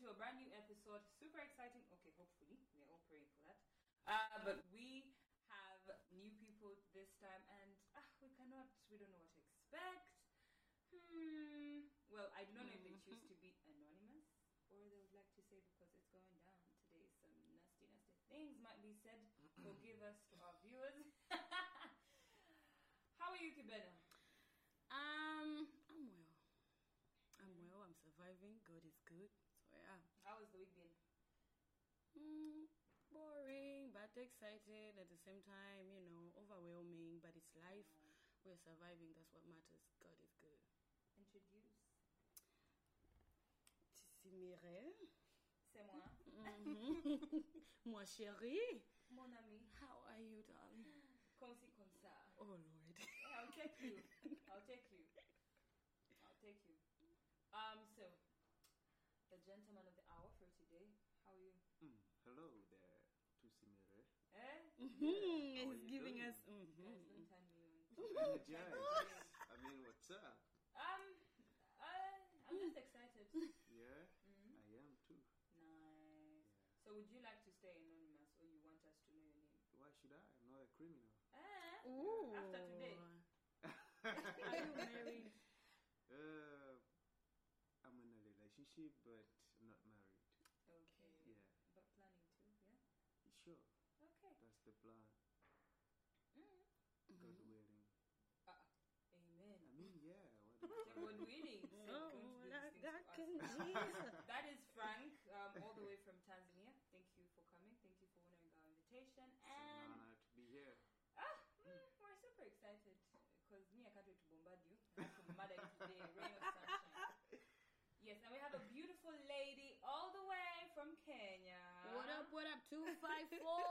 to a brand new episode. Super exciting. Okay, hopefully. We're all praying for that. Uh, but we have new people this time, and ah, we cannot, we don't know what to expect. Hmm. Well, I do not know if they choose to be anonymous or they would like to say because it's going down today, some nasty, nasty things might be said. Forgive us to our viewers. How are you, Kibena? Um, I'm well. I'm well. I'm surviving. God is good. So yeah. How has the week been? Mm, boring, but excited at the same time. You know, overwhelming, but it's life. We're surviving. That's what matters. God is good. Introduce. Tisimire. C'est moi. Mhm. Moi chérie. Mon ami. How are you, darling? Comme si, comme ça. Oh Lord. I'll take you. I'll take you. I'll take you. Um, so, the gentleman of the hour for today. How are you? Mm, hello there, Tusimire. How are He's giving doing? us. mhm. Guys, don't turn me on. Energized. I mean, what's up? Um, uh, I'm just excited. Yeah, Mm, I am too. nice. Yeah. So, would you like to stay anonymous, or you want us to know your name? Why should I? I'm not a criminal. Eh? Ooh. After today. Are you married? uh, I'm in a relationship, but I'm not married. Okay. Yeah, But planning to, yeah? sure. Okay. That's the plan. Mm. God willing. Amen. I mean, yeah. What The the word willing. said Oh, going to do that, that can to That is Frank, um, all the way from Tanzania. Thank you for coming. Thank you for honoring our invitation. It's an And honor to be here. ah, mm, we're super excited because me, I can't wait to bombard you. I have to murder you today, rain of sunshine. Yes, and we have a beautiful lady all the way from Kenya. What up? What up? Two five four.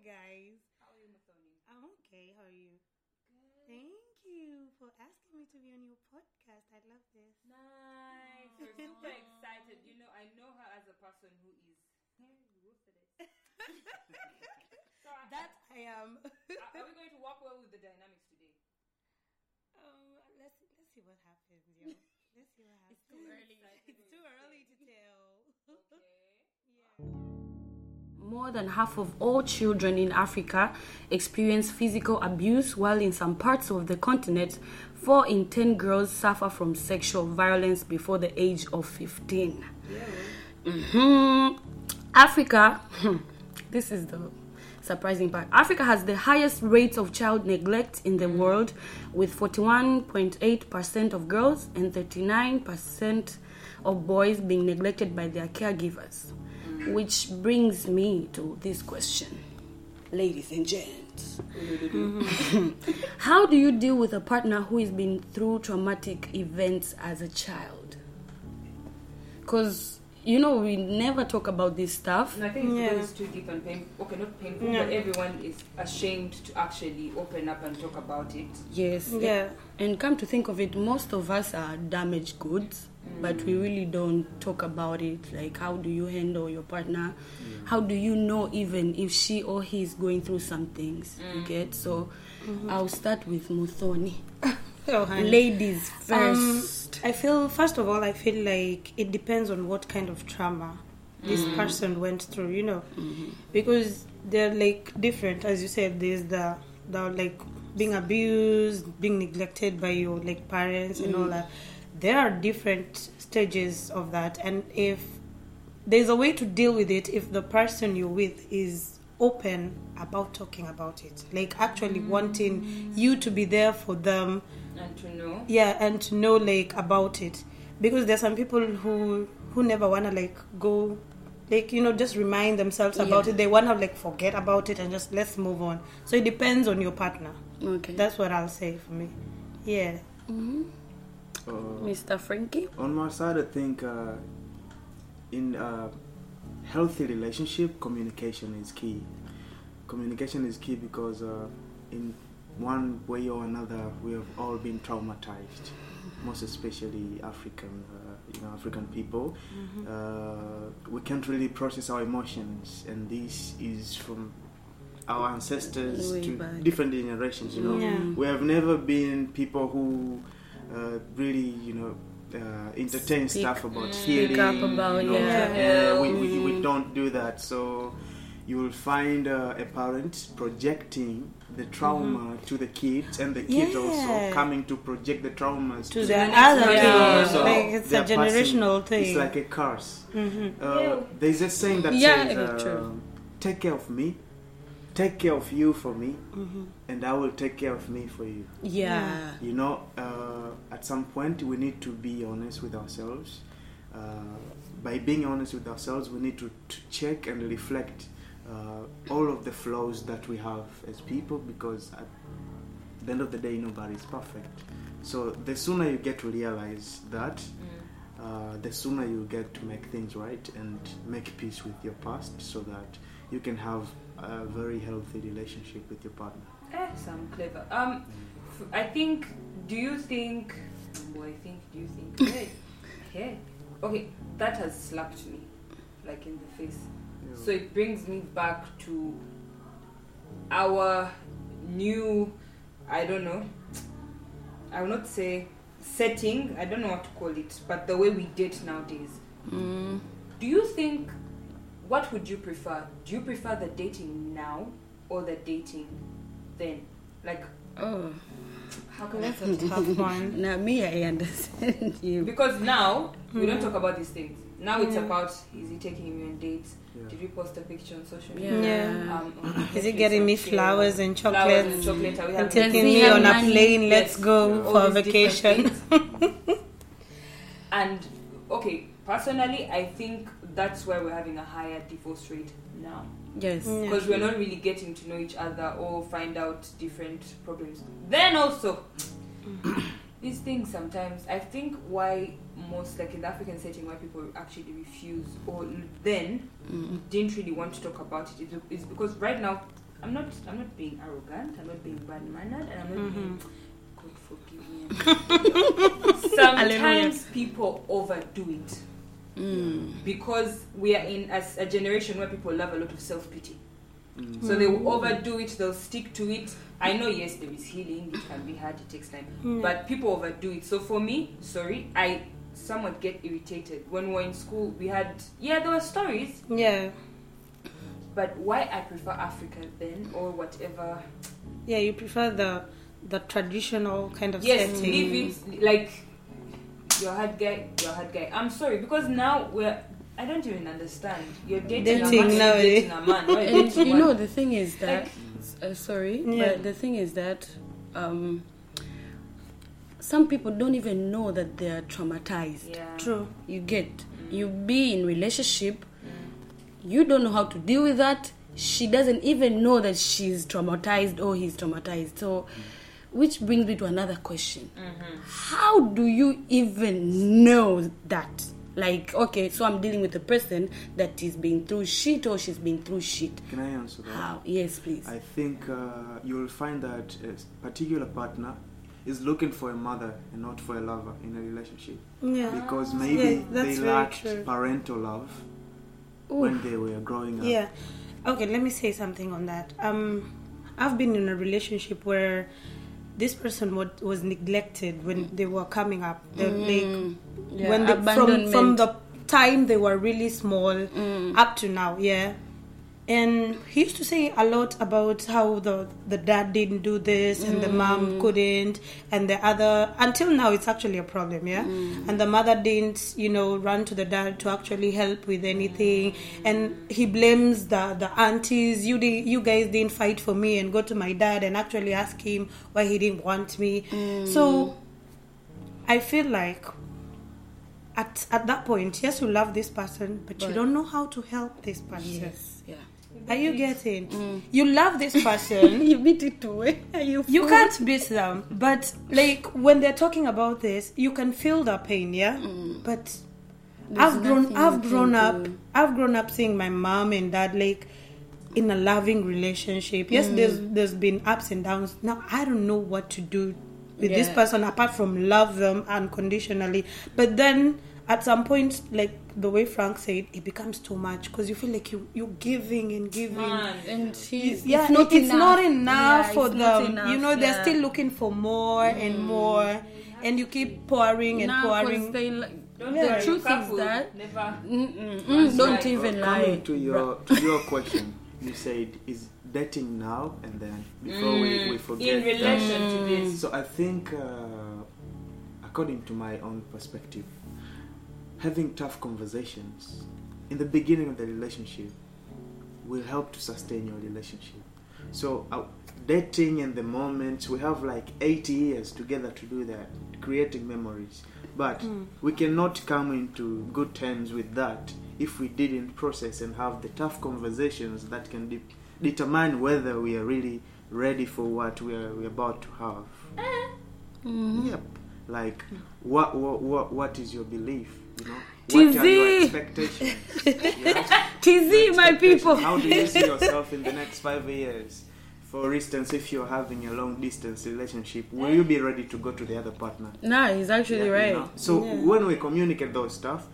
Guys. How are you, Muthoni? I'm okay. How are you? Good. Thank you for asking me to be on your podcast. I love this. Nice. We're super excited. You know, I know her as a person who is ruthless. so, I- That I am. are, are we going to work well with the dynamics today? um, let's let's see what happens, yo. Let's see what happens. It's too early. It's too early to tell. More than half of all children in Africa experience physical abuse, while in some parts of the continent, 4 in 10 girls suffer from sexual violence before the age of 15. Mhm. Africa, this is the surprising part. Africa has the highest rates of child neglect in the world, with 41.8% of girls and 39% of boys being neglected by their caregivers. Which brings me to this question, ladies and gents. Mm-hmm. How do you deal with a partner who has been through traumatic events as a child? Because you know we never talk about this stuff. And I think Yeah. it goes too deep and painful. Okay, not painful, Yeah. but everyone is ashamed to actually open up and talk about it. Yes. Yeah. And come to think of it, most of us are damaged goods, mm. but we really don't talk about it. Like, how do you handle your partner? Mm. How do you know even if she or he is going through some things? You mm. get so. Mm-hmm. I'll start with Muthoni. Honey. Ladies Um, first. I feel first of all, I feel like it depends on what kind of trauma this mm. person went through. You know, mm-hmm. because they're like different. As you said, there's the the like being abused, being neglected by your like parents and all mm. that. There are different stages of that, and if there's a way to deal with it, if the person you're with is open about talking about it, like actually wanting mm. you to be there for them And to know. yeah and to know like about it because there's some people who who never want to like go like you know just remind themselves about Yeah. it they want to like forget about it and just let's move on so it depends on your partner Okay. that's what i'll say for me yeah Uh, Mr. Frankie. on my side, I think uh, in a healthy relationship, communication is key. Communication is key because uh, in one way or another, we have all been traumatized. Most especially African, uh, you know, African people. Uh, we can't really process our emotions, and this is from our ancestors Way to back. different generations. You know, Yeah. we have never been people who uh, really, you know, uh, entertain Speak- stuff about healing. you know, yeah. we, we, we don't do that. So you will find uh, a parent projecting the trauma to the kids, and the kids Yeah. also coming to project the traumas to the the other generation. thing. So Like it's a they're passing- generational thing. It's like a curse. Mhm. Uh, there's a saying that Yeah, says, uh, "Take care of me, take care of you for me, Mhm. and I will take care of me for you." Yeah. You know, uh, at some point we need to be honest with ourselves. Uh, by being honest with ourselves, we need to, to check and reflect uh, all of the flaws that we have as people because at the end of the day, nobody is perfect. So the sooner you get to realize that, Mm. uh, the sooner you get to make things right and make peace with your past so that you can have a very healthy relationship with your partner. Eh, some clever. Um, f- I think. Do you think? Well, I think. Do you think? Hey, hey. Okay, that has slapped me, like in the face. So it brings me back to our new, I don't know, I will not say setting, I don't know what to call it, but the way we date nowadays. Mm. Do you think, what would you prefer? Do you prefer the dating now or the dating then? Like, Oh, how can I That's a tough one. now me, I understand you. Because now we don't talk about these things. Now it's about is he taking me on dates? Yeah. Did we post a picture on social media? Yeah. Um, on Is he getting me flowers and Flowers and chocolates? chocolate. Are we And taking me have on a plane, let's Yes. go Yeah. for a vacation. and okay, personally, I think that's why we're having a higher divorce rate now Yes. Yeah. because we're not really getting to know each other or find out different problems. Then also, these things sometimes I think why most like in the African setting why people actually refuse or then Mm. didn't really want to talk about it is, is because right now I'm not I'm not being arrogant, I'm not being bad mannered, and I'm not being God forgive me. Sometimes people overdo it Mm. because we are in a, a generation where people love a lot of self pity. Mm. So they will overdo it, they'll stick to it. I know, yes, there is healing, it can be hard, it takes time. Mm. But people overdo it. So for me, sorry, I somewhat get irritated. When we were in school, we had, yeah, there were stories, Yeah. but why I prefer Africa then or whatever. Yeah, you prefer the the traditional kind of Yes, setting. leave it like you're hard guy, you're hard guy. I'm sorry, because now we're. I don't even understand. You're dating, Dating a man, now, you're dating a man. you And you know the thing is that uh, sorry, Yeah. but the thing is that um, some people don't even know that they are traumatized. Yeah. True. You get you be in relationship, you don't know how to deal with that. She doesn't even know that she's traumatized or he's traumatized. So, which brings me to another question: How do you even know that? Like, okay, so I'm dealing with a person that is being through shit or she's been through shit. Can I answer that? How? Yes, please. I think uh, you'll find that a particular partner is looking for a mother and not for a lover in a relationship Yeah. because maybe Yeah, that's they very lacked true. parental love Ooh. when they were growing up. Yeah. Okay, let me say something on that. Um, I've been in a relationship where this person was, was neglected when mm. they were coming up. Mm. They, like Yeah, when they, from from the time they were really small mm. up to now. Yeah. And he used to say a lot about how the the dad didn't do this and the mom mm. couldn't and the other until now it's actually a problem, yeah. Mm. And the mother didn't, you know, run to the dad to actually help with anything, mm. and he blames the the aunties. You did, you guys didn't fight for me and go to my dad and actually ask him why he didn't want me. So I feel like at at that point, yes, you love this person, but, you don't know how to help this person. yes, yeah. Are you getting? Mm. You love this person. you beat it to it. You you can't beat them, but like when they're talking about this, you can feel the pain, yeah. Mm. But There's I've grown, I've grown up, do. I've grown up seeing my mom and dad like in a loving relationship. Yes, mm. there's there's been ups and downs. Now I don't know what to do with this person apart from love them unconditionally. But then at some point, like the way Frank said, it becomes too much because you feel like you you're giving and giving. Man, and he's yeah, it's not it's enough, not enough Yeah, for it's them. enough, you know, they're still looking for more and more, and you keep pouring and Nah, 'cause pouring. they like, don't Yeah. worry, the truth is that never. Mm, don't right. even lie. Coming to your to your question, you said is dating now and then before we, we forget. Mm. in that- relation to this. So I think, uh, according to my own perspective, having tough conversations in the beginning of the relationship will help to sustain your relationship. So uh, dating and the moments we have like 80 years together to do that, creating memories. But mm. we cannot come into good terms with that if we didn't process and have the tough conversations that can de- determine whether we are really ready for what we are we're about to have. Eh. Mm-hmm. Yep. Like, what, what, what, what is your belief? You know, what are your TZ. expectations? Yeah? TZ, my people. How do you see yourself in the next five years? For instance, if you're having a long distance relationship, will you be ready to go to the other partner? Nah, he's actually Yeah, you right. know? So Yeah. when we communicate those stuff,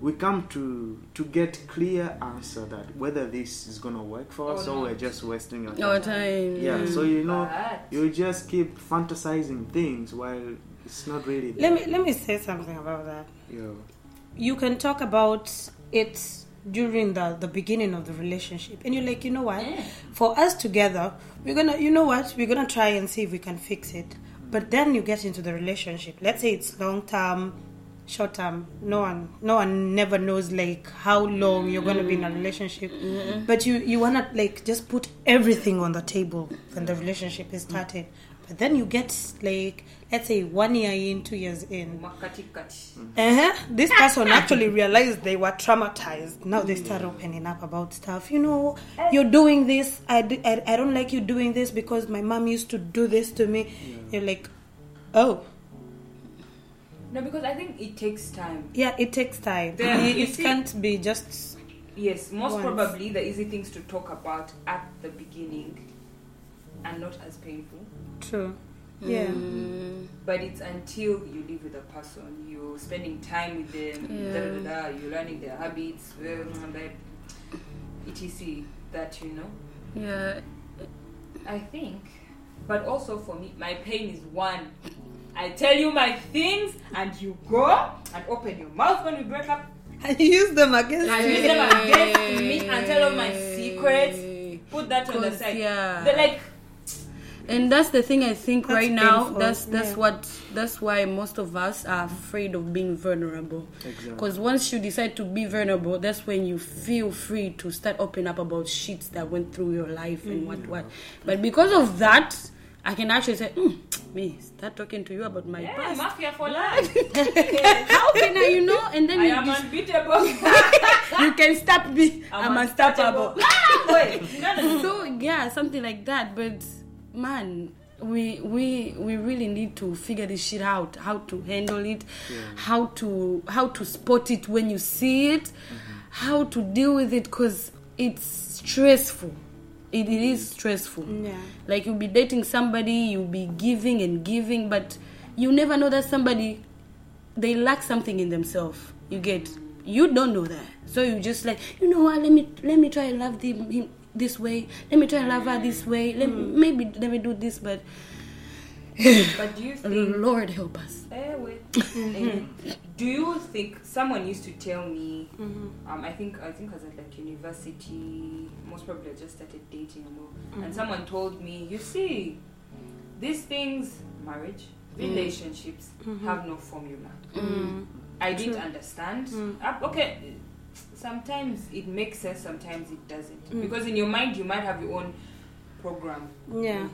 we come to to get clear answer that whether this is gonna work for us oh, Or or we're just wasting our time. Our time. Yeah, so mm. you know, But- you just keep fantasizing things while it's not really. Let me let me say something about that. You know, you can talk about it during the the beginning of the relationship and you're like you know what? For us together we're gonna you know what? We're gonna try and see if we can fix it. But then you get into the relationship. Let's say it's long term short term. No one no one never knows like how long you're gonna be in a relationship. Mm-hmm. But you you wanna like just put everything on the table when the relationship is started. But then you get like let's say one year in two years in uh-huh. This ah, person ah. actually realized they were traumatized. Now they start opening up about stuff. You know, eh. you're doing this. I, do, I, I don't like you doing this because my mom used to do this to me. You're like, oh, No, because I think it takes time. yeah, it takes time. Yeah, it it see- can't be just. Yes, most Once. probably the easy things to talk about at the beginning and not as painful. True. Yeah. Mm, But it's until you live with a person, you're spending time with them, da, da, da, da, you're learning their habits, um, that- etc. That you know. yeah. I think, but also for me, my pain is one. I tell you my things, and you go and open your mouth when we break up. And you use them against I me. use them against me and tell all my secrets. Put that on the side. yeah. They're like, and that's the thing i think That's right now painful, that's that's yeah. what that's why most of us are afraid of being vulnerable Exactly. because once you decide to be vulnerable that's when you feel free to start opening up about shits that went through your life and what what but because of that i can actually say mm, me start talking to you about my yeah, past mafia for life. how can i you know and then I you, am just- unbeatable. you can stop me i'm, I'm unstoppable Ah, Wait, no, no, no. so yeah something like that but man we we we really need to figure this shit out how to handle it how to how to spot it when you see it mm-hmm. how to deal with it because it's stressful. It, it is mm. stressful. Yeah. like you'll be dating somebody you'll be giving and giving but you never know that somebody they lack something in themselves. You get you don't know that. So you just like you know what? Let me let me try and love them, him this way let me try and love her this way let me, maybe let me do this but But do you think lord help us do you think someone used to tell me? Mm-hmm. Um, I think I think I was at like university. Most probably I just started dating and all. And someone told me, you see, these things, marriage, mm. relationships, mm-hmm. have no formula. Mm. I didn't understand. Uh, okay, sometimes it makes sense, sometimes it doesn't. Mm. Because in your mind, you might have your own program Yeah.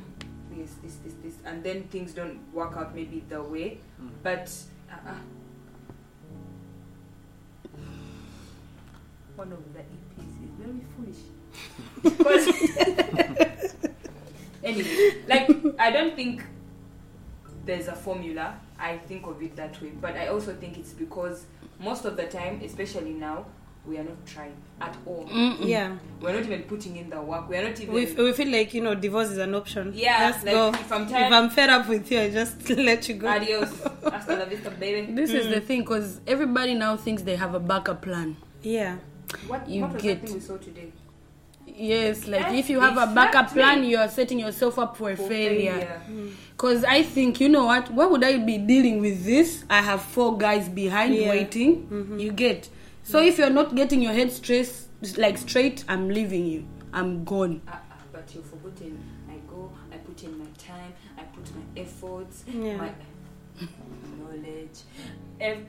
this, this, this, this, and then things don't work out maybe the way. Mm. But uh-uh. one of the EPs is very foolish. Anyway, like I don't think there's a formula. I think of it that way, but I also think it's because most of the time, especially now, we are not trying at all. Yeah. We're not even putting in the work. We are not even. We, f- we feel like you know divorce is an option. Yeah, just like, go. if I'm tired- if I'm fed up with you, I just let you go. Adios. Hasta la vista, baby. This is the thing, because everybody now thinks they have a backup plan. Yeah, What, You what was get- that thing we saw today? Yes, like Eh, if you have a backup plan, you are setting yourself up for a For failure. failure. Because I think, you know what? Why would I be dealing with this? I have four guys behind Yeah. waiting. You get. So if you're not getting your head straight, like straight, I'm leaving you. I'm gone. Uh, uh, but you've forgotten. I go, I put in my time, I put my efforts, Yeah. my knowledge, ev-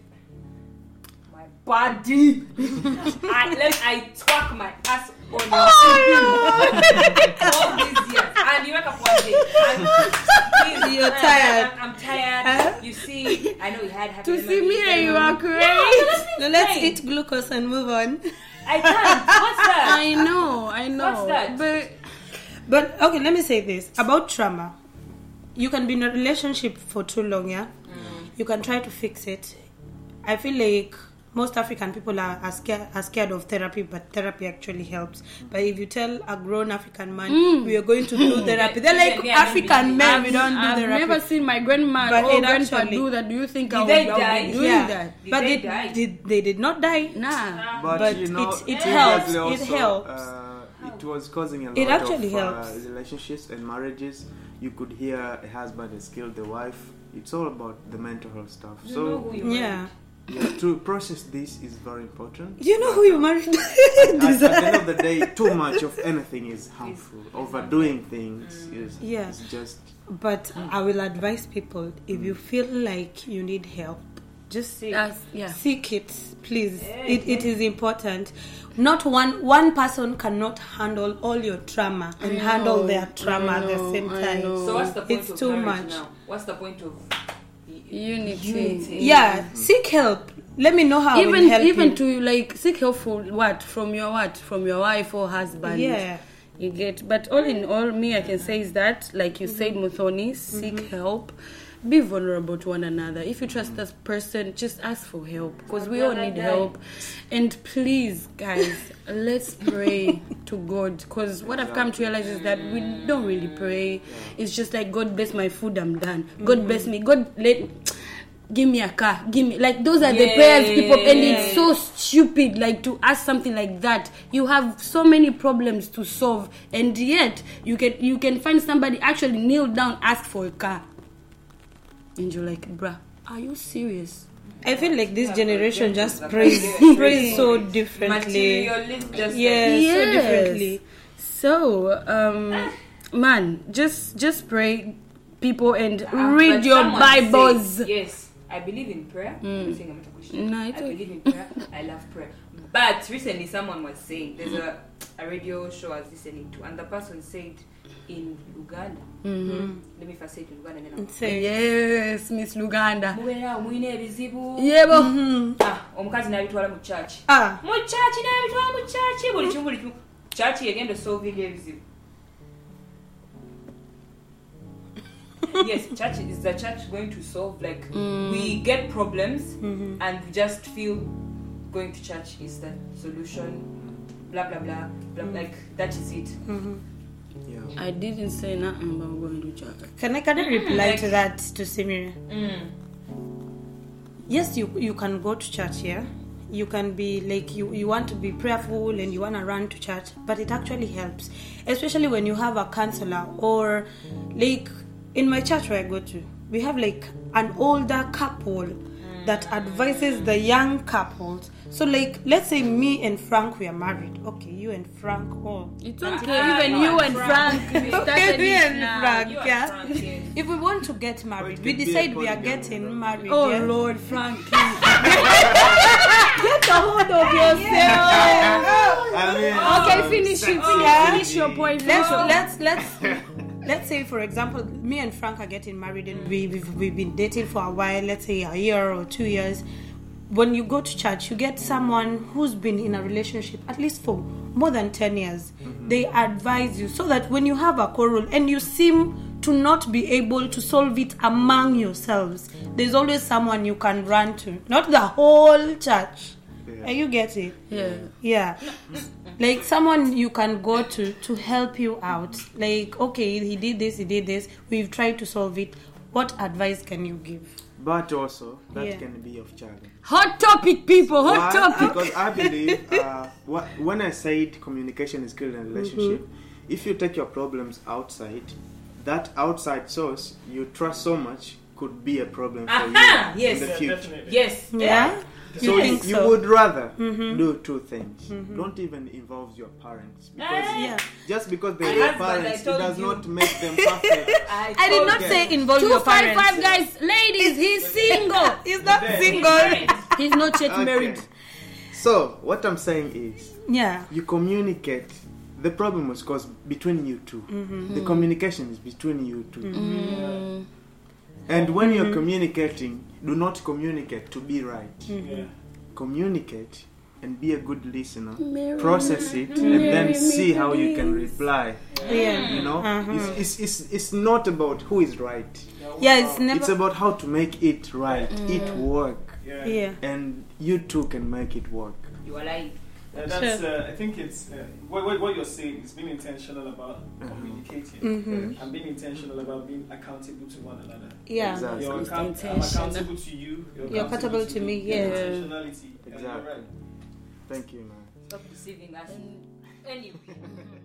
my body. I let I twerk my ass on your all these years, wake up one day. And, please, You're I- tired. I, am tired. Huh? You see, I know you had happy To see me, and you are No, great. now let's eat glucose and move on. I can't. What's that? I know, I know. What's that? But But okay, let me say this about trauma. You can be in a relationship for too long, yeah. Mm. You can try to fix it. I feel like most African people are, are scared are scared of therapy, but therapy actually helps. But if you tell a grown African man we are going to do therapy, they're like Yeah, I African believe men, I've, we don't do I've therapy. never seen my grandma But or it grandpa actually- do that. Do you think Did I would, they I would die? be doing yeah, that? Did but they they, did, they did not die. Nah. But, But you know, it- it previously helps, it also, helps. Uh, it was causing a lot It actually of helps. Uh, relationships and marriages. You could hear a husband has killed the wife. It's all about the mental health stuff. You know so, who you Yeah. yeah, to process this is very important. You know who you married? At, at the end of the day, too much of anything is harmful. Overdoing things is, Yeah. is just But I will advise people if you mm. feel like you need help, just seek, That's, yeah. seek it, please. It, it is important. Not one one person cannot handle all your trauma and handle their trauma I at the same time. So what's the point It's of too marriage much. now? What's the point of Unity. Unity. Yeah, seek help. Let me know how even help even you. to like seek help for what from your what from your wife or husband Yeah. you get but all in all me i can say is that like you Mm-hmm. said muthoni seek help be vulnerable to one another. If you trust this person just ask for help because we all need help. And please guys let's pray to god because what i've come to realize is that we don't really pray. It's just like god bless my food i'm done. God bless me. God let give me a car. Give me like those are the prayers people and it's so stupid like to ask something like that. You have so many problems to solve and yet you can you can find somebody actually kneel down ask for a car and you're like bruh are you serious I feel like this generation just Like, prays prays so differently. materialist? Just Yeah, so Yes. differently. so um man just just pray people and uh, read your bibles said, yes, I believe in prayer. I'm saying I'm not a Christian. No, I it's okay. believe in prayer. I love prayer. But recently, someone was saying there's a a radio show I was listening to, and the person said in Uganda. Let me first say it in Uganda, and then I'll Say, yes miss luganda. Mubeera ebizibu yebo. Ah, omukazi n'abitwala mu church. Ah, mu church n'abitwala mu church buli kimu buli kimu. Church yegenda osolvinga ebizibu. Yes church is the church going to solve like we get problems and we just feel going to church is the solution blah blah blah, blah mm. like that is it mm-hmm. yeah. I didn't say nothing about going to church. can I can I mm. reply like- to that to Simira? mm. yes you you can go to church here you can be like you you want to be prayerful and you want to run to church but it actually helps especially when you have a counselor or like in my church where i go to we have like an older couple that advises the young couples so like let's say me and frank we are married okay you and frank oh It's okay. Even you you and Frank. Frank, Okay, me and now. Frank. You yeah. Frank, yes. if we want to get married we could be a decide we are getting married Oh yeah? Lord, Frank. get a hold of yourself I mean, okay, um, finish it. Finish, Yeah. finish your point. let's let's let's let's say for example me and frank are getting married and we, we've, we've been dating for a while let's say a year or two years. When you go to church you get someone who's been in a relationship at least for more than 10 years. Mm-hmm. They advise you so that when you have a quarrel and you seem to not be able to solve it among yourselves there's always someone you can run to. Not the whole church Yeah. You get it? Yeah. Yeah. Like someone you can go to to help you out. Like, okay, he did this, he did this. We've tried to solve it. What advice can you give? But also, that Yeah. can be of challenge. Hot topic, people. Hot Why? topic. Because I believe uh, what, when I said communication is key in a relationship, Mm-hmm. if you take your problems outside, that outside source you trust so much could be a problem for Aha, you yes. in the future. definitely. Yes. Yeah. So You you, think you so? would rather Mhm. do two things. Mm-hmm. Don't even involve your parents because Yeah. just because they're your parents, it does you. not make them perfect. I, I did not them. say involve Two your five parents. five guys, ladies. He's single. He's not There. single. He's not yet Okay. married. So what I'm saying is, Yeah. you communicate. The problem was caused between you 2 Mm-hmm. The communication is between you 2 And when Mm-hmm. you're communicating, do not communicate to be right. Yeah. Communicate and be a good listener. Process it and then see how you can reply. Yeah. You know, Uh-huh. it's, it's, it's, it's not about who is right. Yeah, it's never. It's about how to make it right, it work, Yeah. yeah. and you too can make it work. You are lying. Uh, that's, uh, I think it's uh, what, what, what you're saying is being intentional about Uh-huh. communicating Mhm. and being intentional about being accountable to one another. Yeah. Exactly. You're account- I'm intentional. accountable to you. You're, You're accountable to me, yeah. Intentionality. Exactly. right. Thank you, man. Stop deceiving us. Anyway.